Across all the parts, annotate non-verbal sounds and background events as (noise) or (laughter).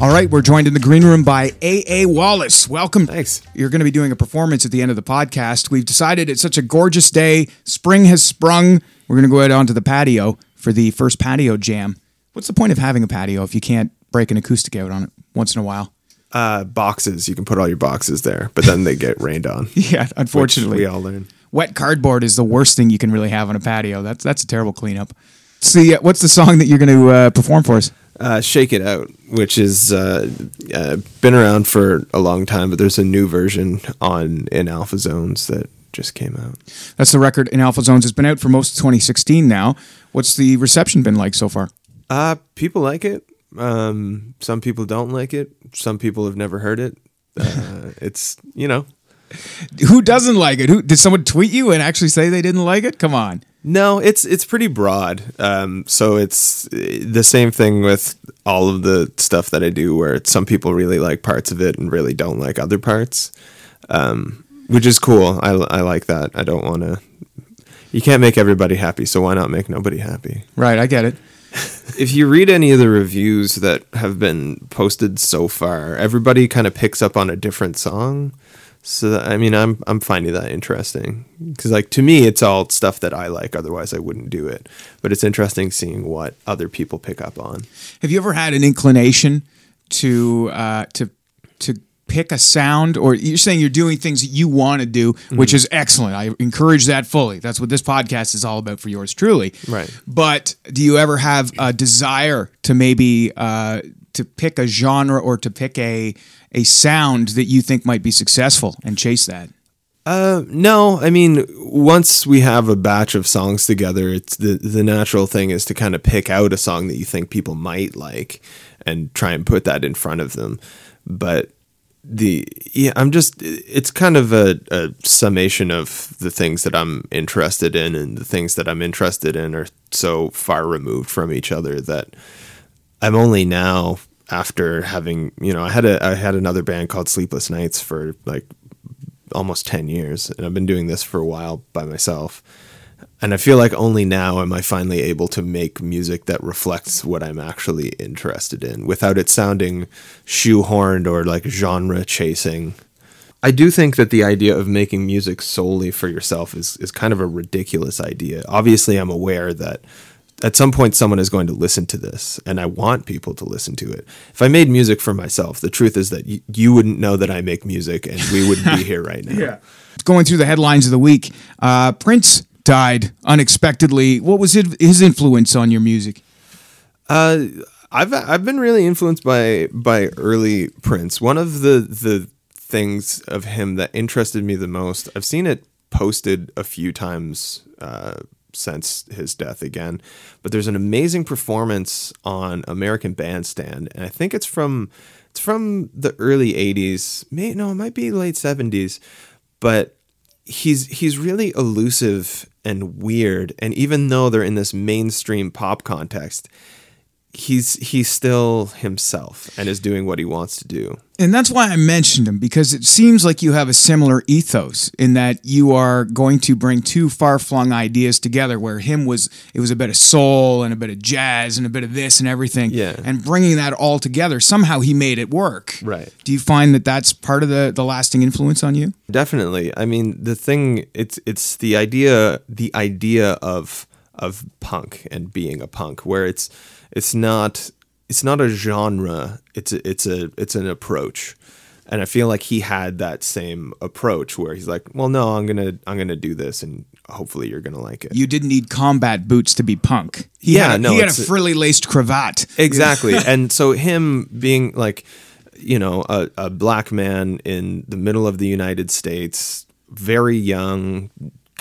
All right, we're joined in the green room by A.A. Wallace. Welcome. Thanks. You're going to be doing a performance at the end of the podcast. We've decided it's such a gorgeous day. Spring has sprung. We're going to go out onto the patio for the first patio jam. What's the point of having a patio if you can't break an acoustic out on it once in a while? Uh, boxes. You can put all your boxes there, but then they get rained on. (laughs) Yeah, unfortunately. we all learn. Wet cardboard is the worst thing you can really have on a patio. That's that's a terrible cleanup. See, what's the song that you're going to uh, perform for us? Uh, Shake It Out, which is uh, uh, been around for a long time, but there's a new version on in Alpha Zones that just came out. That's the record in Alpha Zones. It's been out for most of 2016 now. What's the reception been like so far? Uh, people like it. Um, some people don't like it. Some people have never heard it. Uh, (laughs) it's you know Who doesn't like it? Who did someone tweet you and actually say they didn't like it? Come on. No, it's it's pretty broad. Um, so it's the same thing with all of the stuff that I do, where it's, some people really like parts of it and really don't like other parts, um, which is cool. I, I like that. I don't want to. You can't make everybody happy, so why not make nobody happy? Right, I get it. (laughs) If you read any of the reviews that have been posted so far, everybody kind of picks up on a different song. So I mean, I'm I'm finding that interesting because, like, to me, it's all stuff that I like. Otherwise, I wouldn't do it. But it's interesting seeing what other people pick up on. Have you ever had an inclination to uh, to to pick a sound, or you're saying you're doing things that you want to do, which is excellent. I encourage that fully. That's what this podcast is all about for yours truly. Right. But do you ever have a desire to maybe uh, to pick a genre or to pick a a sound that you think might be successful and chase that? Uh, no, I mean, once we have a batch of songs together, it's the the natural thing is to kind of pick out a song that you think people might like and try and put that in front of them. But the yeah, I'm just it's kind of a, a summation of the things that I'm interested in, and the things that I'm interested in are so far removed from each other that I'm only now after having you know I had a I had another band called Sleepless Nights for like almost 10 years and I've been doing this for a while by myself. And I feel like only now am I finally able to make music that reflects what I'm actually interested in without it sounding shoehorned or like genre chasing. I do think that the idea of making music solely for yourself is, is kind of a ridiculous idea. Obviously, I'm aware that at some point someone is going to listen to this and I want people to listen to it. If I made music for myself, the truth is that y- you wouldn't know that I make music and we wouldn't be here right now. (laughs) yeah Going through the headlines of the week, uh, Prince died unexpectedly. What was it, his influence on your music? Uh, I've I've been really influenced by by early Prince. One of the the things of him that interested me the most. I've seen it posted a few times uh, since his death again, but there's an amazing performance on American Bandstand, and I think it's from it's from the early '80s. May no, it might be late '70s, but he's he's really elusive and weird and even though they're in this mainstream pop context he's he's still himself and is doing what he wants to do And that's why I mentioned him because it seems like you have a similar ethos in that you are going to bring two far flung ideas together. Where him was, it was a bit of soul and a bit of jazz and a bit of this and everything. Yeah. And bringing that all together, somehow he made it work. Right. Do you find that that's part of the the lasting influence on you? definitely i mean the thing it's it's the idea the idea of of punk and being a punk where it's it's not it's not a genre it's a, it's a it's an approach and i feel like he had that same approach where he's like well no i'm gonna i'm gonna do this and hopefully you're gonna like it You didn't need combat boots to be punk. He Yeah, had, a- no, he had a frilly laced cravat. exactly (laughs) and so him being like you know a, a black man in the middle of the united states very young,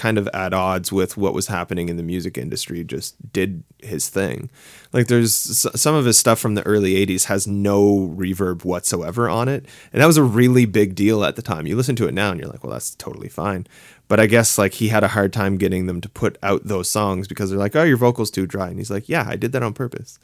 kind of at odds with what was happening in the music industry, just did his thing. Like there's some of his stuff from the early 80s has no reverb whatsoever on it. And that was a really big deal at the time. You listen to it now and you're like, well, that's totally fine. But I guess like he had a hard time getting them to put out those songs because they're like, oh, your vocal's too dry. And he's like, yeah, I did that on purpose.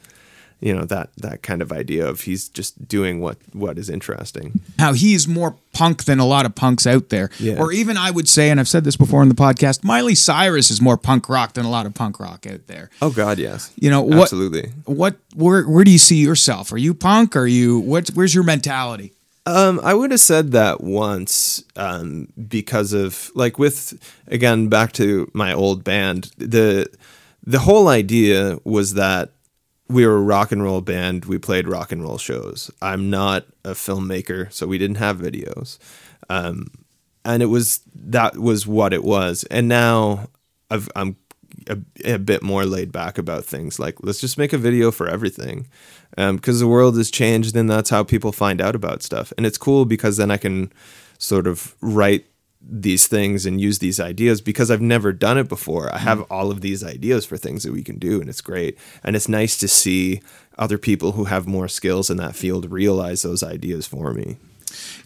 You know, that that kind of idea of he's just doing what what is interesting. how he's more punk than a lot of punks out there. Yeah. Or even I would say, and I've said this before in the podcast, Miley Cyrus is more punk rock than a lot of punk rock out there. Oh God, yes. You know what? Absolutely. What? Where? Where do you see yourself? Are you punk? Are you? What? Where's your mentality? Um, I would have said that once um, because of like with again back to my old band the the whole idea was that we were a rock and roll band. We played rock and roll shows. I'm not a filmmaker so we didn't have videos. Um, and it was that was what it was. And now I've, I'm a, a bit more laid back about things like let's just make a video for everything. Because the world has changed and that's how people find out about stuff. And it's cool because then i can sort of write these things and use these ideas because i've never done it before i have mm. all of these ideas for things that we can do and it's great and it's nice to see other people who have more skills in that field realize those ideas for me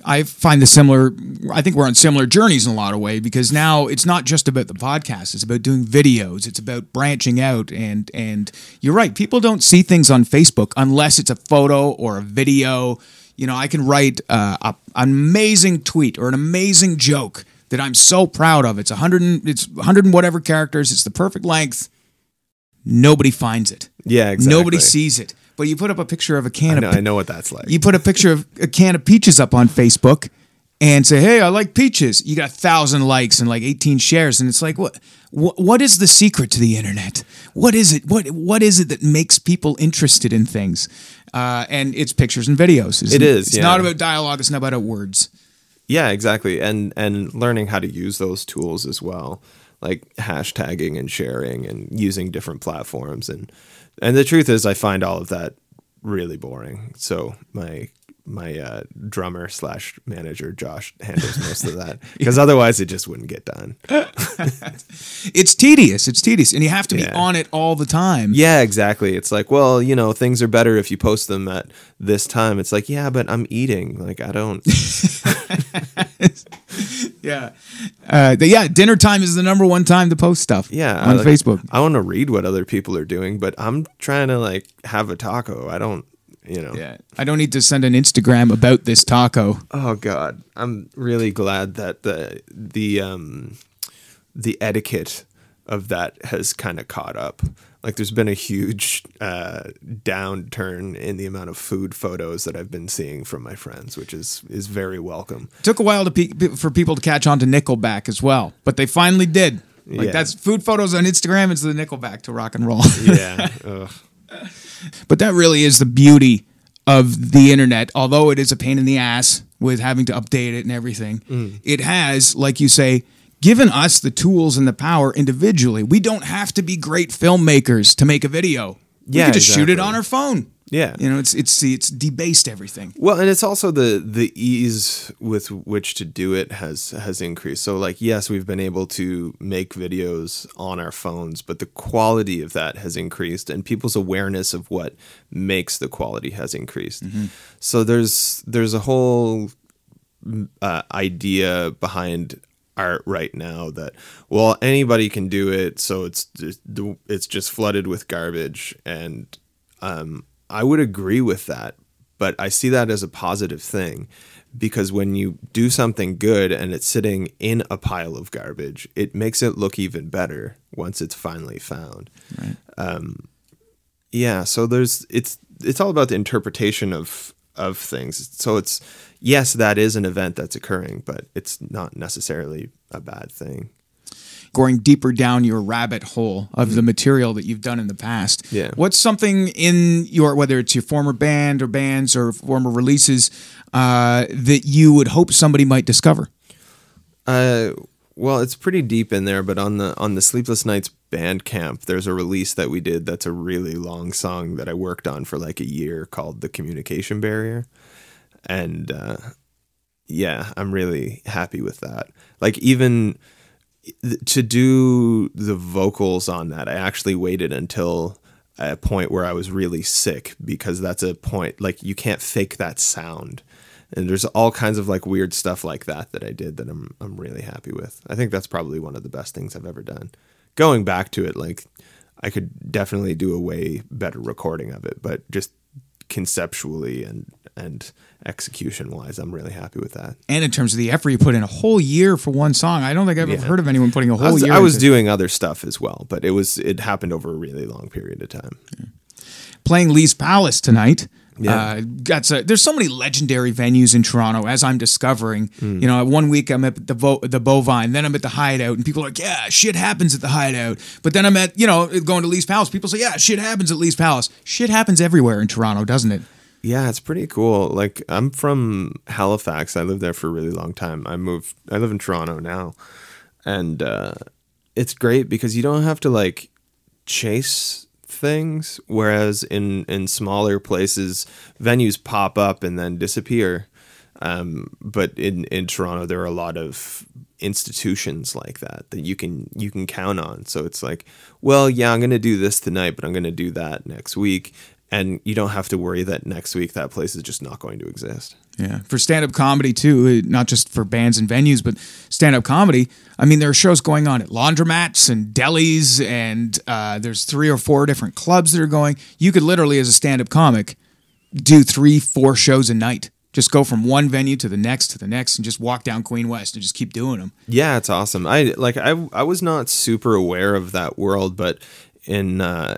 I find the similar. I think we're on similar journeys in a lot of ways because now it's not just about the podcast. It's about doing videos. It's about branching out and and you're right. People don't see things on Facebook unless it's a photo or a video. You know, I can write uh, a, an amazing tweet or an amazing joke that I'm so proud of. It's hundred. and- It's hundred and whatever characters. It's the perfect length. Nobody finds it. yeah exactly Nobody sees it. But you put up a picture of a can I of know, I know what that's like you put a picture of a can of peaches up on Facebook and say, "Hey, I like peaches." You got a thousand likes and like eighteen shares, and it's like, what? What, what is the secret to the internet? What is it? What What is it that makes people interested in things? Uh, and it's pictures and videos. It's, It is, It's yeah. not about dialogue. It's not about words. Yeah, exactly. And and learning how to use those tools as well, like hashtagging and sharing and using different platforms and and the truth is I find all of that really boring. So my my uh, drummer slash manager Josh handles most of that (laughs) because otherwise it just wouldn't get done. (laughs) It's tedious. It's tedious, and you have to be Yeah. on it all the time. Yeah, exactly. It's like, well, you know, things are better if you post them at this time. It's like, yeah, but I'm eating. Like I don't. (laughs) Yeah, uh, the- yeah. Dinner time is the number one time to post stuff. Yeah, on like, Facebook. I want to read what other people are doing, but I'm trying to like have a taco. I don't, you know. Yeah, I don't need to send an Instagram about this taco. Oh God, I'm really glad that the the um the etiquette of that has kind of caught up. Like, there's been a huge uh, downturn in the amount of food photos that I've been seeing from my friends, which is is very welcome. took a while to pe- for people to catch on to Nickelback as well, but they finally did. Like Yeah. that's food photos on Instagram. It's the Nickelback to rock and roll. Yeah. (laughs) Ugh. But that really is the beauty of the internet. Although it is a pain in the ass with having to update it and everything, Mm. it has, like you say, given us the tools and the power individually. We don't have to be great filmmakers to make a video. We Yeah, can just shoot it on our phone. Yeah. You know, it's it's it's debased everything. Well, and it's also the the ease with which to do it has has increased. So like yes, we've been able to make videos on our phones, but the quality of that has increased and people's awareness of what makes the quality has increased. So there's there's a whole uh, idea behind art right now that well anybody can do it so it's just, it's just flooded with garbage and um, I would agree with that but I see that as a positive thing because when you do something good and it's sitting in a pile of garbage it makes it look even better once it's finally found. Um, yeah so there's it's it's all about the interpretation of of things. So it's yes that is an event that's occurring but it's not necessarily a bad thing going deeper down your rabbit hole of the material that you've done in the past. Mm-hmm. Yeah. What's something in your whether it's your former band or bands or former releases uh, that you would hope somebody might discover? Uh, well, it's pretty deep in there, but on the on the Sleepless Nights Bandcamp, there's a release that we did that's a really long song that I worked on for like a year called "The Communication Barrier," and uh, yeah, I'm really happy with that. Like even to do the vocals on that, I actually waited until a point where I was really sick because that's a point like you can't fake that sound. And there's all kinds of like weird stuff like that that I did that I'm I'm really happy with. I think that's probably one of the best things I've ever done. Going back to it, like I could definitely do a way better recording of it, but just conceptually and and execution wise, I'm really happy with that. And in terms of the effort you put in a whole year for one song, I don't think I've ever Yeah. heard of anyone putting a whole I was, year. I was doing other stuff as well, but it was it happened over a really long period of time. playing Lee's Palace tonight. Yeah. Uh, that's a, there's so many legendary venues in Toronto, as I'm discovering. Hmm. You know, one week I'm at the Vo- the Bovine, then I'm at the Hideout, and people are like, "Yeah, shit happens at the Hideout." But then I'm at, you know, going to Lee's Palace. People say, "Yeah, shit happens at Lee's Palace." Shit happens everywhere in Toronto, doesn't it? Yeah, it's pretty cool. Like I'm from Halifax. I lived there for a really long time. I moved I live in Toronto now. And uh it's great because you don't have to like chase things whereas in in smaller places venues pop up and then disappear. Um but in in Toronto there are a lot of institutions like that that you can you can count on. So it's like, well, yeah, I'm going to do this tonight, but I'm going to do that next week and you don't have to worry that next week that place is just not going to exist. Yeah, for stand up comedy too, uh, not just for bands and venues, but stand up comedy. I mean, there are shows going on at laundromats and delis, and uh, there's three or four different clubs that are going. You could literally, as a stand up comic, do three, four shows a night. Just go from one venue to the next to the next, and just walk down Queen West and just keep doing them. Yeah, it's awesome. I like I I was not super aware of that world, but in uh,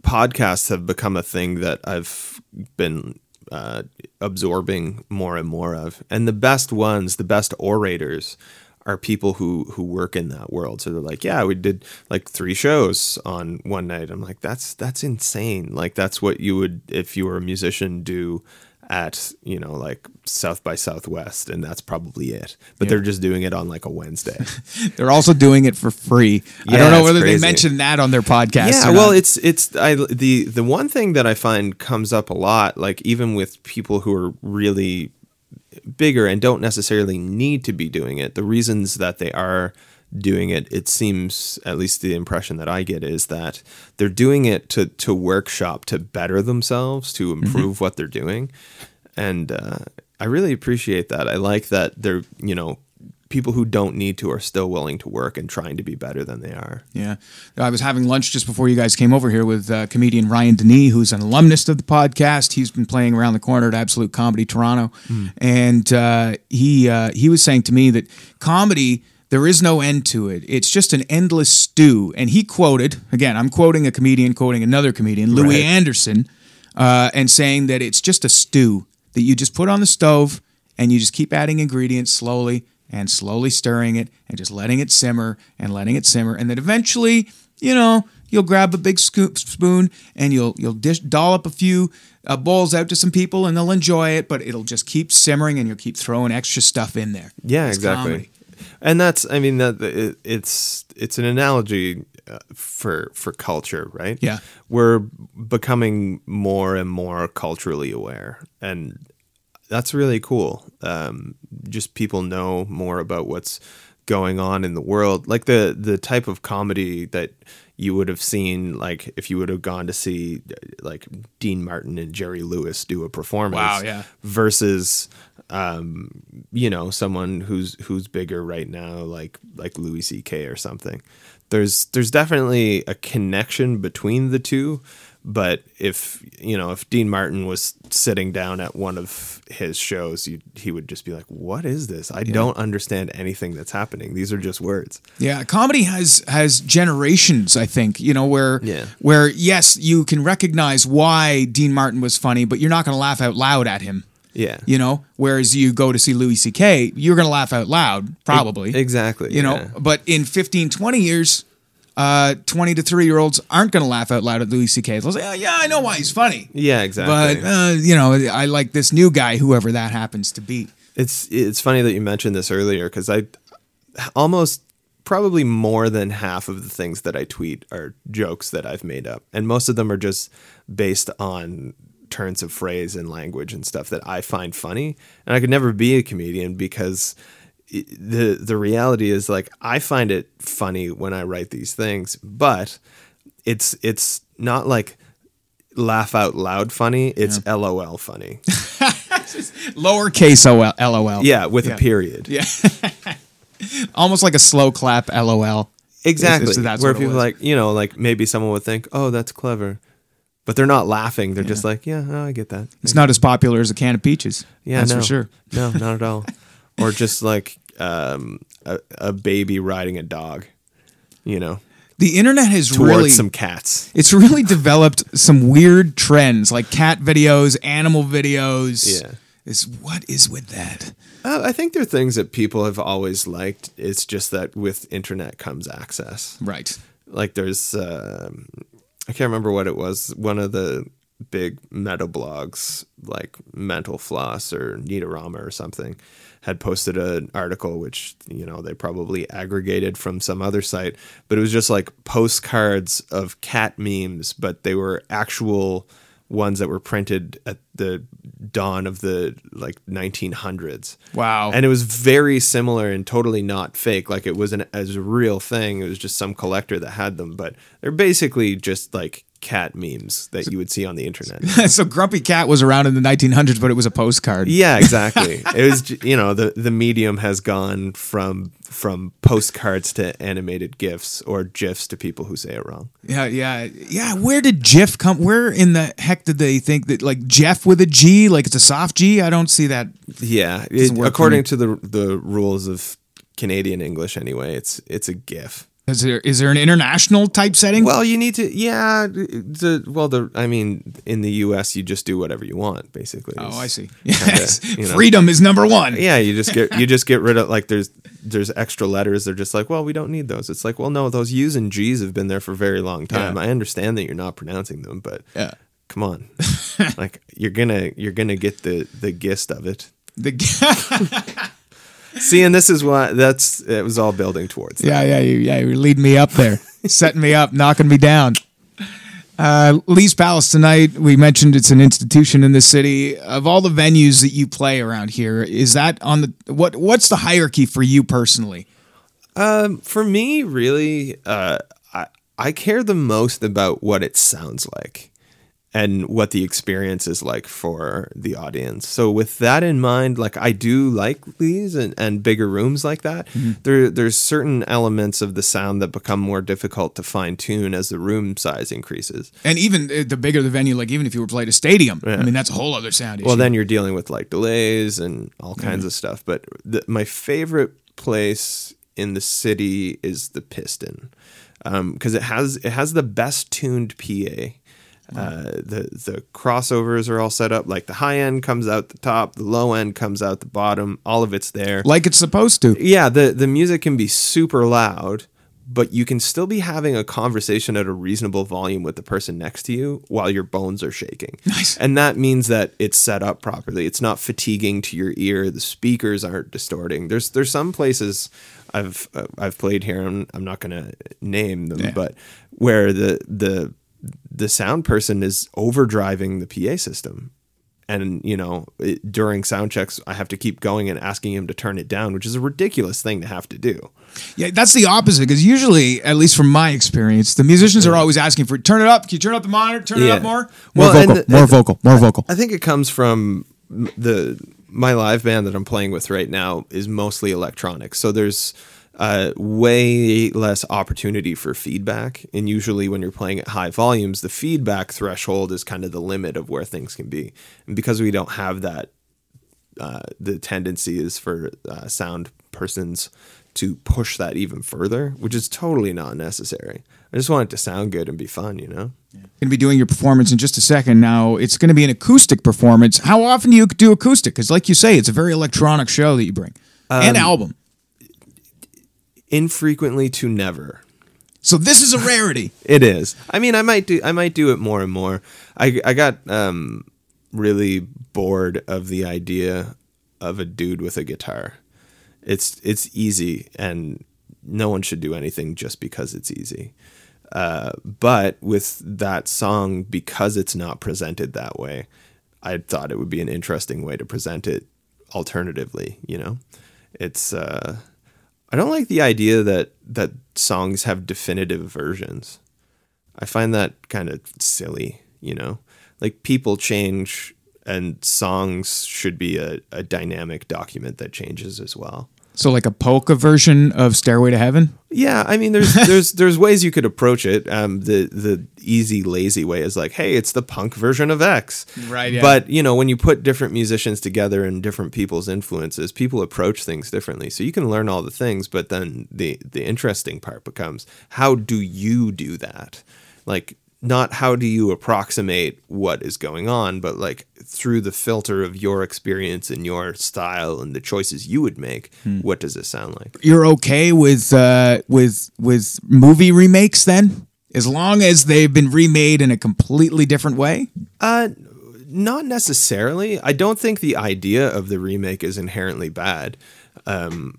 podcasts have become a thing that I've been uh, absorbing more and more of. And the best ones, the best orators are people who who work in that world. So they're like, yeah, we did like three shows on one night. I'm like, that's that's insane. Like that's what you would if you were a musician do at you know like South by Southwest, and that's probably it. But they're just doing it on like a Wednesday. (laughs) They're also doing it for free. I don't know whether they mentioned that on their podcast. yeah well not. it's it's I, the the one thing that i find comes up a lot like even with people who are really bigger and don't necessarily need to be doing it the reasons that they are doing it it seems at least the impression that i get is that they're doing it to to workshop to better themselves to improve what they're doing and uh, i really appreciate that i like that they're you know people who don't need to are still willing to work and trying to be better than they are Yeah. I was having lunch just before you guys came over here with uh, comedian Ryan Denis, who's an alumnus of the podcast. He's been playing around the corner at Absolute Comedy Toronto. And uh, he, uh, he was saying to me that comedy, there is no end to it. It's just an endless stew. And he quoted, again, I'm quoting a comedian, quoting another comedian, Louie Right. Anderson, uh, and saying that it's just a stew that you just put on the stove and you just keep adding ingredients slowly and slowly stirring it and just letting it simmer and letting it simmer and then eventually you know you'll grab a big scoop spoon and you'll you'll dish dollop a few uh, bowls out to some people and they'll enjoy it but it'll just keep simmering and you'll keep throwing extra stuff in there Yeah, It's exactly. comedy. And that's, I mean, that it, it's it's an analogy uh, for for culture, right? Yeah. we're becoming more and more culturally aware, and that's really cool. Um, just people know more about what's going on in the world, like the the type of comedy that you would have seen, like if you would have gone to see uh, like Dean Martin and Jerry Lewis do a performance. Wow, yeah. Versus um, you know, someone who's who's bigger right now, like like Louis C.K. or something. There's there's definitely a connection between the two, but if you know if Dean Martin was sitting down at one of his shows, you, he would just be like, "What is this? I don't understand anything that's happening. These are just words." Yeah, comedy has has generations. I think you know where Yeah. where yes, you can recognize why Dean Martin was funny, but you're not going to laugh out loud at him. Yeah, You know, whereas you go to see Louis C.K., you're going to laugh out loud, probably. exactly. You know, yeah. but in 15, 20 years, uh, 20 to 3 year olds aren't going to laugh out loud at Louis C.K. They'll say, oh, yeah, I know why he's funny. yeah, exactly. But, uh, you know, I like this new guy, whoever that happens to be. It's it's funny that you mentioned this earlier because I almost probably more than half of the things that I tweet are jokes that I've made up, and most of them are just based on turns of phrase and language and stuff that I find funny, and I could never be a comedian because the the reality is like I find it funny when I write these things, but it's it's not like laugh out loud funny. It's LOL funny. (laughs) Lowercase LOL. Yeah, with Yeah. a period. Yeah. (laughs) Almost like a slow clap LOL. Exactly. It's- it's- that's Where people like, you know, like maybe someone would think, "Oh, that's clever," but they're not laughing. They're just like, "Yeah, no, I get that." It's not as popular as a can of peaches. Yeah, that's no, for sure. No, not at all. (laughs) or just like um, a, a baby riding a dog, you know, The internet has towards really some cats. it's really developed some weird trends like cat videos, animal videos. Yeah. Is what is with that? Uh, I think there are things that people have always liked. It's just that with internet comes access. Right. like there's um I can't remember what it was. One of the big meta blogs like Mental Floss or Neatorama or something had posted an article which you know they probably aggregated from some other site, but it was just like postcards of cat memes, but they were actual ones that were printed at the dawn of the like 1900s. Wow. And it was very similar and totally not fake. Like it was an as a real thing. It was just some collector that had them, but they're basically just like cat memes that you would see on the internet. (laughs) so Grumpy Cat was around in the 1900s, but it was a postcard. yeah, (laughs) exactly. It was you know the the medium has gone from from postcards to animated gifs or gifs to people who say it wrong. Yeah, yeah, yeah. Where did Jif come? Where in the heck did they think that like Jeff with a G, like it's a soft G? I don't see that. Yeah, it- Doesn't work for according to the the rules of Canadian English anyway, it's it's a gif. Is there is there an international type setting? Well, you need to, yeah. The well, the I mean, in the U.S., you just do whatever you want, basically. oh, I see. kinda, (laughs) Yes, you know. freedom is number one. Yeah, you just get you just get rid of like there's there's extra letters. They're just like, well, we don't need those. It's like, well, no, those U's and G's have been there for a very long time. Yeah. I understand that you're not pronouncing them, but Yeah. come on, (laughs) like you're gonna you're gonna get the the gist of it. The, (laughs) See, and this is what that's it was all building towards. that. yeah, yeah, you, yeah. You're leading me up there, (laughs) setting me up, knocking me down. Uh, Lee's Palace tonight. We mentioned it's an institution in the city. Of all the venues that you play around here, is that on the what? What's the hierarchy for you personally? Um, for me, really, uh, I I care the most about what it sounds like and what the experience is like for the audience. So with that in mind, like I do like these and, and bigger rooms like that. Mm-hmm. There there's certain elements of the sound that become more difficult to fine tune as the room size increases. And even uh, the bigger the venue, like even if you were playing a stadium, I mean that's a whole other sound issue. Well, then you're dealing with like delays and all mm-hmm. kinds of stuff. But the, my favorite place in the city is the Piston um, because it has it has the best tuned PA. Uh, the the crossovers are all set up. Like the high end comes out the top, the low end comes out the bottom. All of it's there. like it's supposed to. Yeah, the the music can be super loud, but you can still be having a conversation at a reasonable volume with the person next to you while your bones are shaking. Nice. And that means that it's set up properly. It's not fatiguing to your ear. The speakers aren't distorting. There's there's some places I've uh, I've played here. I'm, I'm not going to name them, Yeah. but where the the the sound person is overdriving the PA system and you know it, during sound checks i have to keep going and asking him to turn it down which is a ridiculous thing to have to do Yeah, that's the opposite because usually, at least from my experience, the musicians are always asking for turn it up. Can you turn up the monitor? Turn it up more. Well, More vocal. the- more and- vocal. More vocal. i think it comes from the my live band that i'm playing with right now is mostly electronic so there's uh, way less opportunity for feedback and usually when you're playing at high volumes the feedback threshold is kind of the limit of where things can be and because we don't have that uh, the tendency is for uh, sound persons to push that even further, which is totally not necessary. I just want it to sound good and be fun, you know? Going to be doing your performance in just a second. Now it's going to be an acoustic performance. How often do you do acoustic? Because, like you say, it's a very electronic show that you bring and Um, album. Infrequently to never. So this is a rarity. (laughs) It is. I mean, I might do. I might do it more and more. I I got um, really bored of the idea of a dude with a guitar. It's it's easy, and no one should do anything just because it's easy. Uh, but with that song, because it's not presented that way, I thought it would be an interesting way to present it alternatively, you know? It's uh I don't like the idea that that songs have definitive versions. I find that kind of silly, you know? Like people change and songs should be a, a dynamic document that changes as well. So like a polka version of Stairway to Heaven? Yeah, I mean, there's (laughs) there's there's ways you could approach it. Um, the the easy lazy way is like, hey, it's the punk version of X. Right, yeah. But you know, when you put different musicians together and different people's influences, people approach things differently. So you can learn all the things, but then the the interesting part becomes how do you do that? Like not how do you approximate what is going on, but like through the filter of your experience and your style and the choices you would make, what does it sound like? You're okay with uh with with movie remakes then? As long as they've been remade in a completely different way? Uh, not necessarily. I don't think the idea of the remake is inherently bad. Um,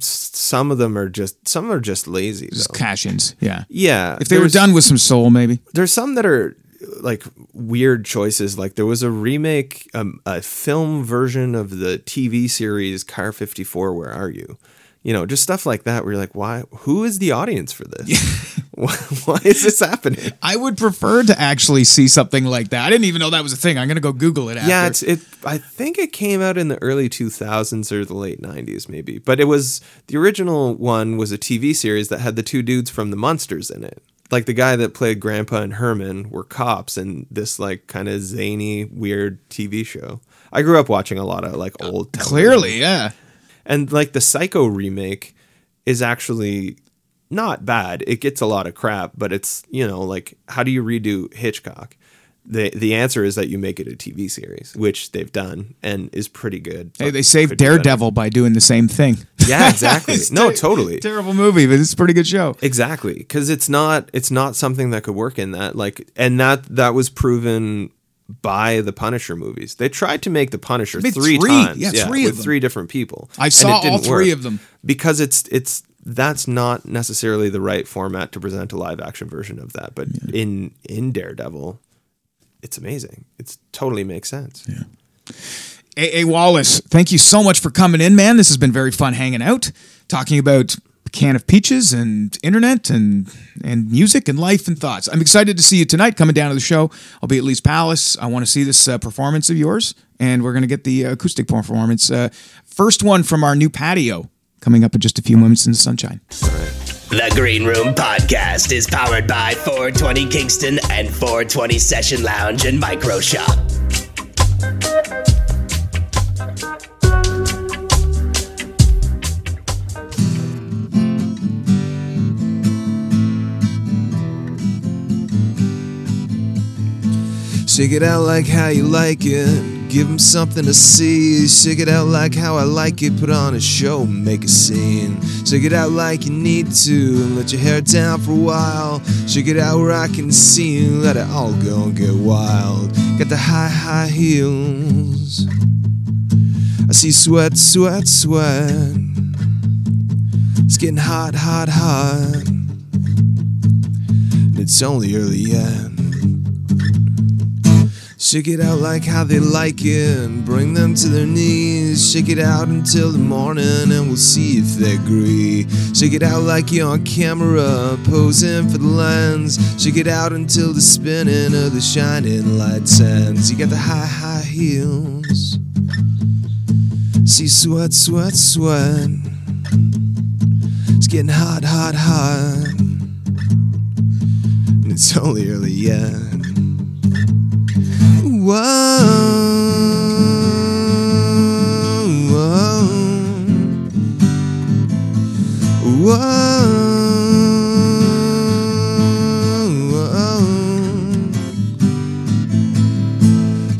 some of them are just some are just lazy. Just cash-ins, yeah. Yeah, If they were done with some soul, maybe. there's some that are like weird choices. Like there was a remake, um, a film version of the TV series Car 54. Where are you? You know, just stuff like that. Where you're like, why? Who is the audience for this? why, (laughs) (laughs) why is this happening? I would prefer to actually see something like that. I didn't even know that was a thing. I'm gonna go Google it after. Yeah, it's it. I think it came out in the early 2000s or the late 90s, maybe. But it was the original one was a TV series that had the two dudes from the Munsters in it. Like the guy that played Grandpa and Herman were cops in this like kind of zany, weird TV show. I grew up watching a lot of like old. television. clearly, yeah. And like the Psycho remake is actually not bad. It gets a lot of crap, but it's, you know, like how do you redo Hitchcock? The the answer is that you make it a TV series, which they've done and is pretty good. Hey, they saved. Daredevil by doing the same thing. Yeah, exactly. (laughs) No, ter- totally. Terrible movie, but it's a pretty good show. Exactly, because it's not it's not something that could work in that like, and that that was proven by the Punisher movies. They tried to make the Punisher three, three, times, yeah, three of with them. three different people. I and saw it all three work. of them. because it's it's that's not necessarily the right format to present a live action version of that. But in in Daredevil, it's amazing. It totally makes sense. A. A. Wallace, thank you so much for coming in, man. This has been very fun hanging out, talking about can of peaches and internet and and music and life and thoughts. I'm excited to see you tonight coming down to the show. I'll be at Lee's Palace. I want to see this uh, performance of yours, and we're going to get the uh, acoustic performance. Uh, first one from our new patio coming up in just a few moments in the sunshine. The Green Room Podcast is powered by 420 Kingston and 420 Session Lounge and Micro Shop. Shake it out like how you like it. Give 'em something to see. Shake it out like how I like it. Put on a show, make a scene. Shake it out like you need to. Let your hair down for a while. Shake it out where I can see you. Let it all go and get wild. Got the high, high heels. I see sweat, sweat, sweat. It's getting hot, hot, hot. And it's only early yet. Shake it out like how they like it bring them to their knees. Shake it out until the morning and we'll see if they agree. Shake it out like you're on camera, posing for the lens. Shake it out until the spinning of the shining lights ends. You got the high, high heels. See sweat, sweat, sweat. It's getting hot, hot, hot. And it's only early yet. Whoa, whoa, whoa.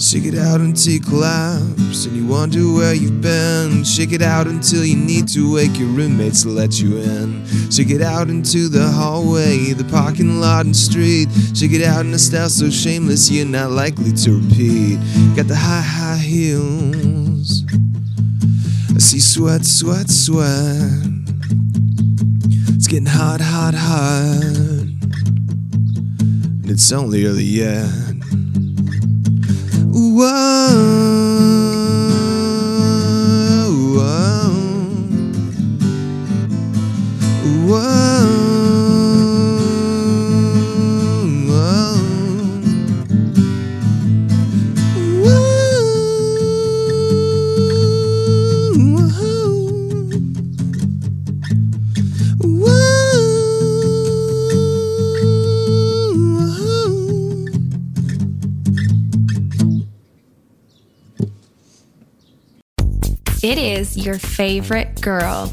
Shake it out until you collapse and you wonder where you've been. Shake it out until you need to wake your roommates to let you in. Shake it out into the hallway, the parking lot and street. Shake it out in a style so shameless you're not likely to repeat. Got the high, high heels. I see sweat, sweat, sweat. It's getting hot, hot, hot. And it's only early yet. Whoa, It is your favorite girl.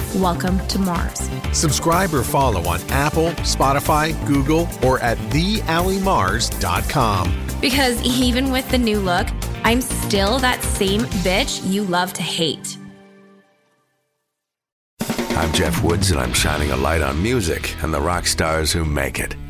Welcome to Mars. Subscribe or follow on Apple, Spotify, Google, or at theallymars.com. Because even with the new look, I'm still that same bitch you love to hate. I'm Jeff Woods, and I'm shining a light on music and the rock stars who make it.